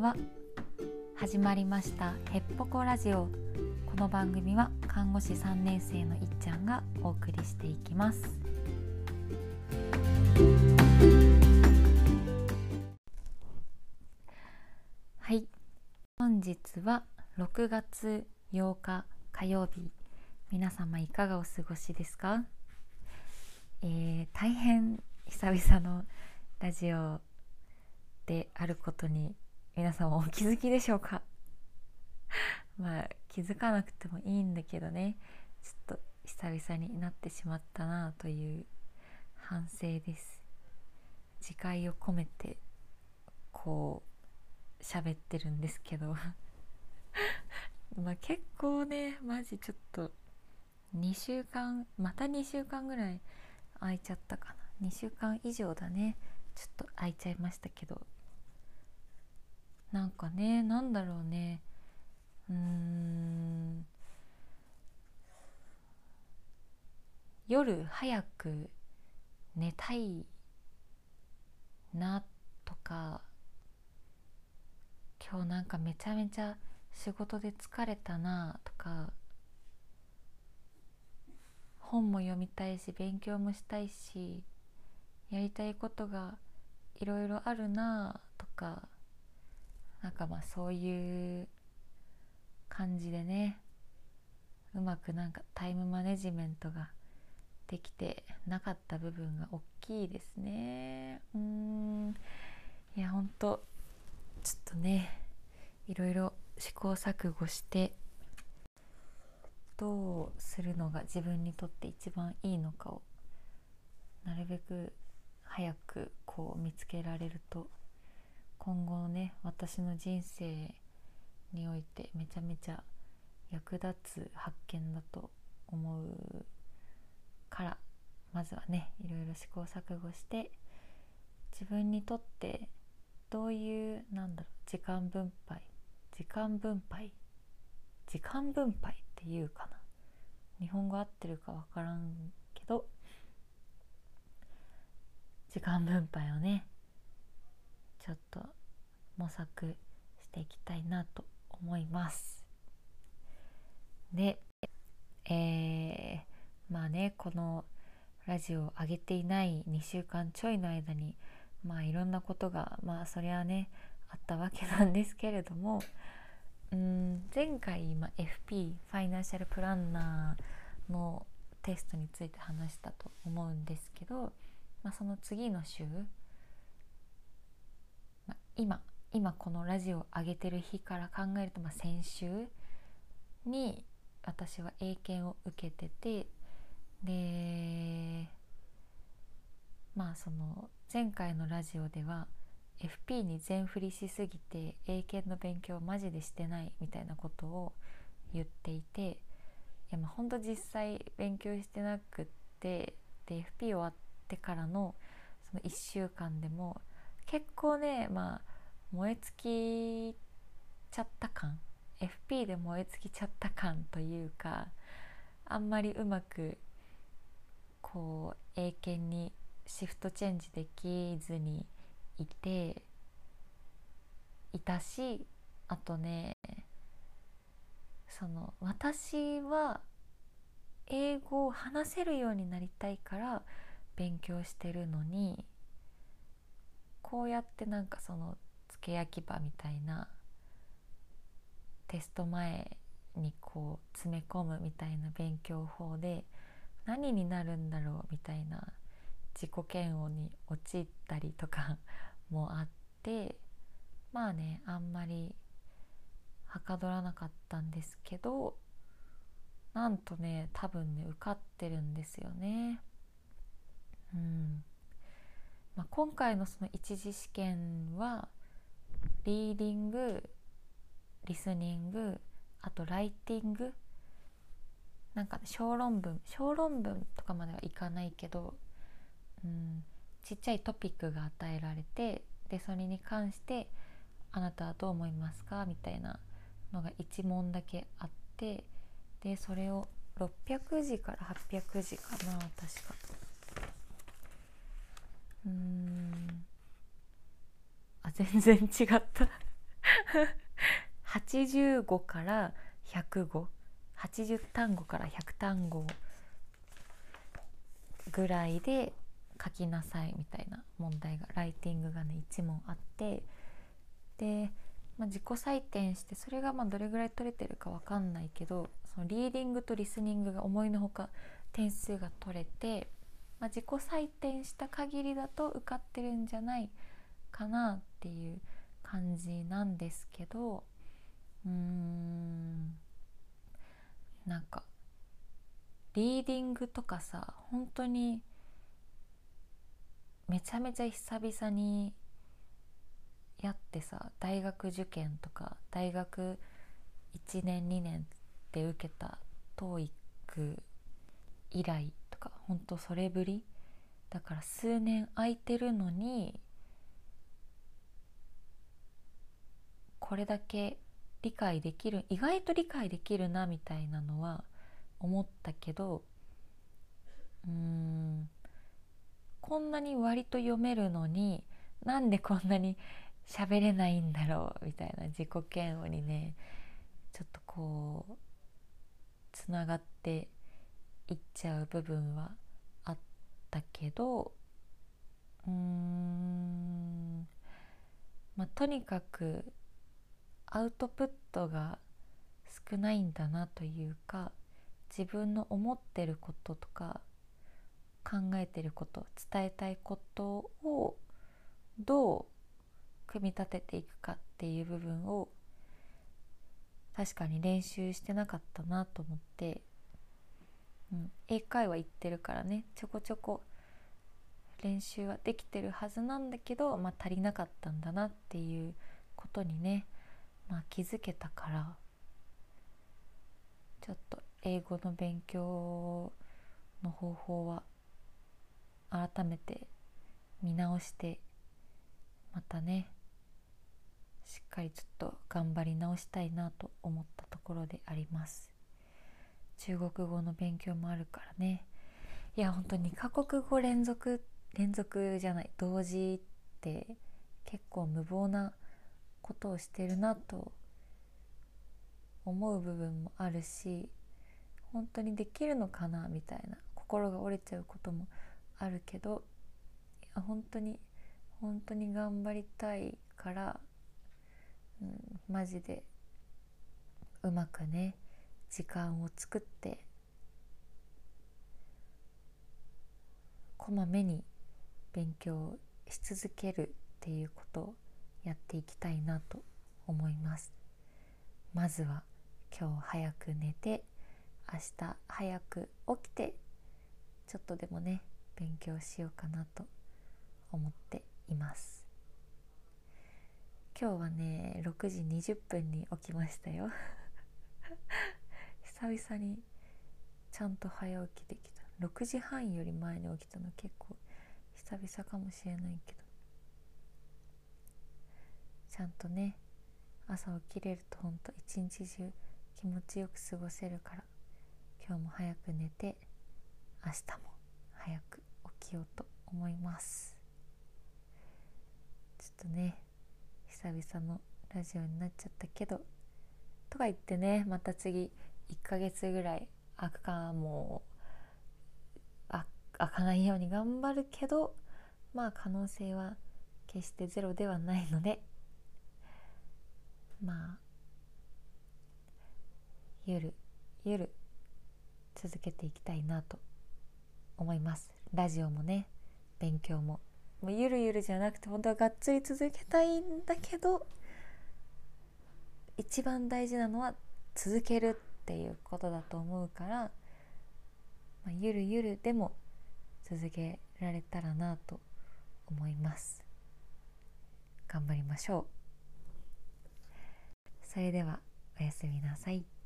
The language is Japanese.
んは始まりましたヘッポコラジオ。この番組は看護師3年生のいっちゃんがお送りしていきます。はい。本日は6月8日火曜日。皆様いかがお過ごしですか、えー、大変久々のラジオであることに皆さんもお気づきでしょうか？まあ気づかなくてもいいんだけどね。ちょっと久々になってしまったなという反省です。自戒を込めてこう喋ってるんですけど。まあ結構ねマジちょっと2週間また2週間ぐらい空いちゃったかな。2週間以上だね。ちょっと空いちゃいましたけど。なんかねなんだろうね。うーん。夜早く寝たいなとか今日なんかめちゃめちゃ仕事で疲れたなとか本も読みたいし勉強もしたいしやりたいことがいろいろあるなとかなんかまあそういう感じでねうまくなんかタイムマネジメントができてなかった部分が大きいですね。うん。いやほんとちょっとねいろいろ試行錯誤してどうするのが自分にとって一番いいのかをなるべく早くこう見つけられると今後ね私の人生においてめちゃめちゃ役立つ発見だと思うからまずはねいろいろ試行錯誤して自分にとってどういうなんだろう時間分配時間分配時間分配っていうかな日本語合ってるか分からんけど時間分配をねちょっと模索していきたいなと思います。でえー、まあねこのラジオを上げていない2週間ちょいの間にまあいろんなことがまあそりゃねあったわけなんですけれどもうん前回、ま、FP ファイナンシャルプランナーのテストについて話したと思うんですけど、まあ、その次の週今今このラジオを上げてる日から考えると、まあ、先週に私は英検を受けててでまあその前回のラジオでは FP に全振りしすぎて英検の勉強マジでしてないみたいなことを言っていていやまあ本当実際勉強してなくってで FP 終わってからのその1週間でも結構ねまあ燃え尽きちゃった感。FP で燃え尽きちゃった感というかあんまりうまくこう英検にシフトチェンジできずにいていたしあとねその私は英語を話せるようになりたいから勉強してるのにこうやってなんかその付け焼き場みたいなテスト前にこう詰め込むみたいな勉強法で何になるんだろうみたいな自己嫌悪に陥ったりとか もあってまあねあんまりはかどらなかったんですけどなんとね多分ね受かってるんですよね。うん、今回のその一次試験はリーディングリスニングあとライティングなんか、ね、小論文小論文とかまではいかないけど、うん、ちっちゃいトピックが与えられてでそれに関して「あなたはどう思いますか?」みたいなのが1問だけあってでそれを600字から800字かな確か。うん。あ全然違った。85から100語80単語から100単語ぐらいで書きなさいみたいな問題がライティングがね1問あって。で、まあ、自己採点してそれがまあどれぐらい取れてるか分かんないけどそのリーディングとリスニングが思いのほか点数が取れて、まあ、自己採点した限りだと受かってるんじゃないかなっていう感じなんですけどうーん。なんかリーディングとかさ本当にめちゃめちゃ久々にやってさ大学受験とか大学1年2年で受けた TOEIC 以来とか本当それぶり。だから数年空いてるのにこれだけ理解できる意外と理解できるなみたいなのは思ったけどうんこんなに割と読めるのになんでこんなに喋れないんだろうみたいな自己嫌悪にねちょっとこうつながっていっちゃう部分はあったけどうーんまあとにかくアウトプットが少ないんだなというか自分の思ってることとか考えてること伝えたいことをどう組み立てていくかっていう部分を確かに練習してなかったなと思って、英会話行ってるからねちょこちょこ練習はできてるはずなんだけど、まあ、足りなかったんだなっていうことにねまあ、気づけたからちょっと英語の勉強の方法は改めて見直してまたねしっかりちょっと頑張り直したいなと思ったところであります。中国語の勉強もあるからね。いや本当に2カ国語連続連続じゃない同時って結構無謀なことをしてるなと思う部分もあるし本当にできるのかなみたいな心が折れちゃうこともあるけどいや本当に本当に頑張りたいから、うん、マジでうまくね時間を作ってこまめに勉強し続けるっていうことをやっていきたいなと思います。まずは今日早く寝て明日早く起きてちょっとでもね勉強しようかなと思っています。今日はね6時20分に起きましたよ。久々にちゃんと早起きできた。6時半より前に起きたの結構久々かもしれないけど。ちゃんとね朝起きれるとほんと一日中気持ちよく過ごせるから。今日も早く寝て明日も早く起きようと思います。ちょっとね久々のラジオになっちゃったけど。とか言ってねまた次1ヶ月ぐらい開くかもあ開かないように頑張るけどまあ可能性は決してゼロではないのでまあゆるゆる続けていきたいなと思います。ラジオもね勉強も。もうゆるゆるじゃなくて本当はがっつり続けたいんだけど一番大事なのは続ける。っていうことだと思うから、まあ、ゆるゆるでも続けられたらなと思います頑張りましょうそれではおやすみなさい。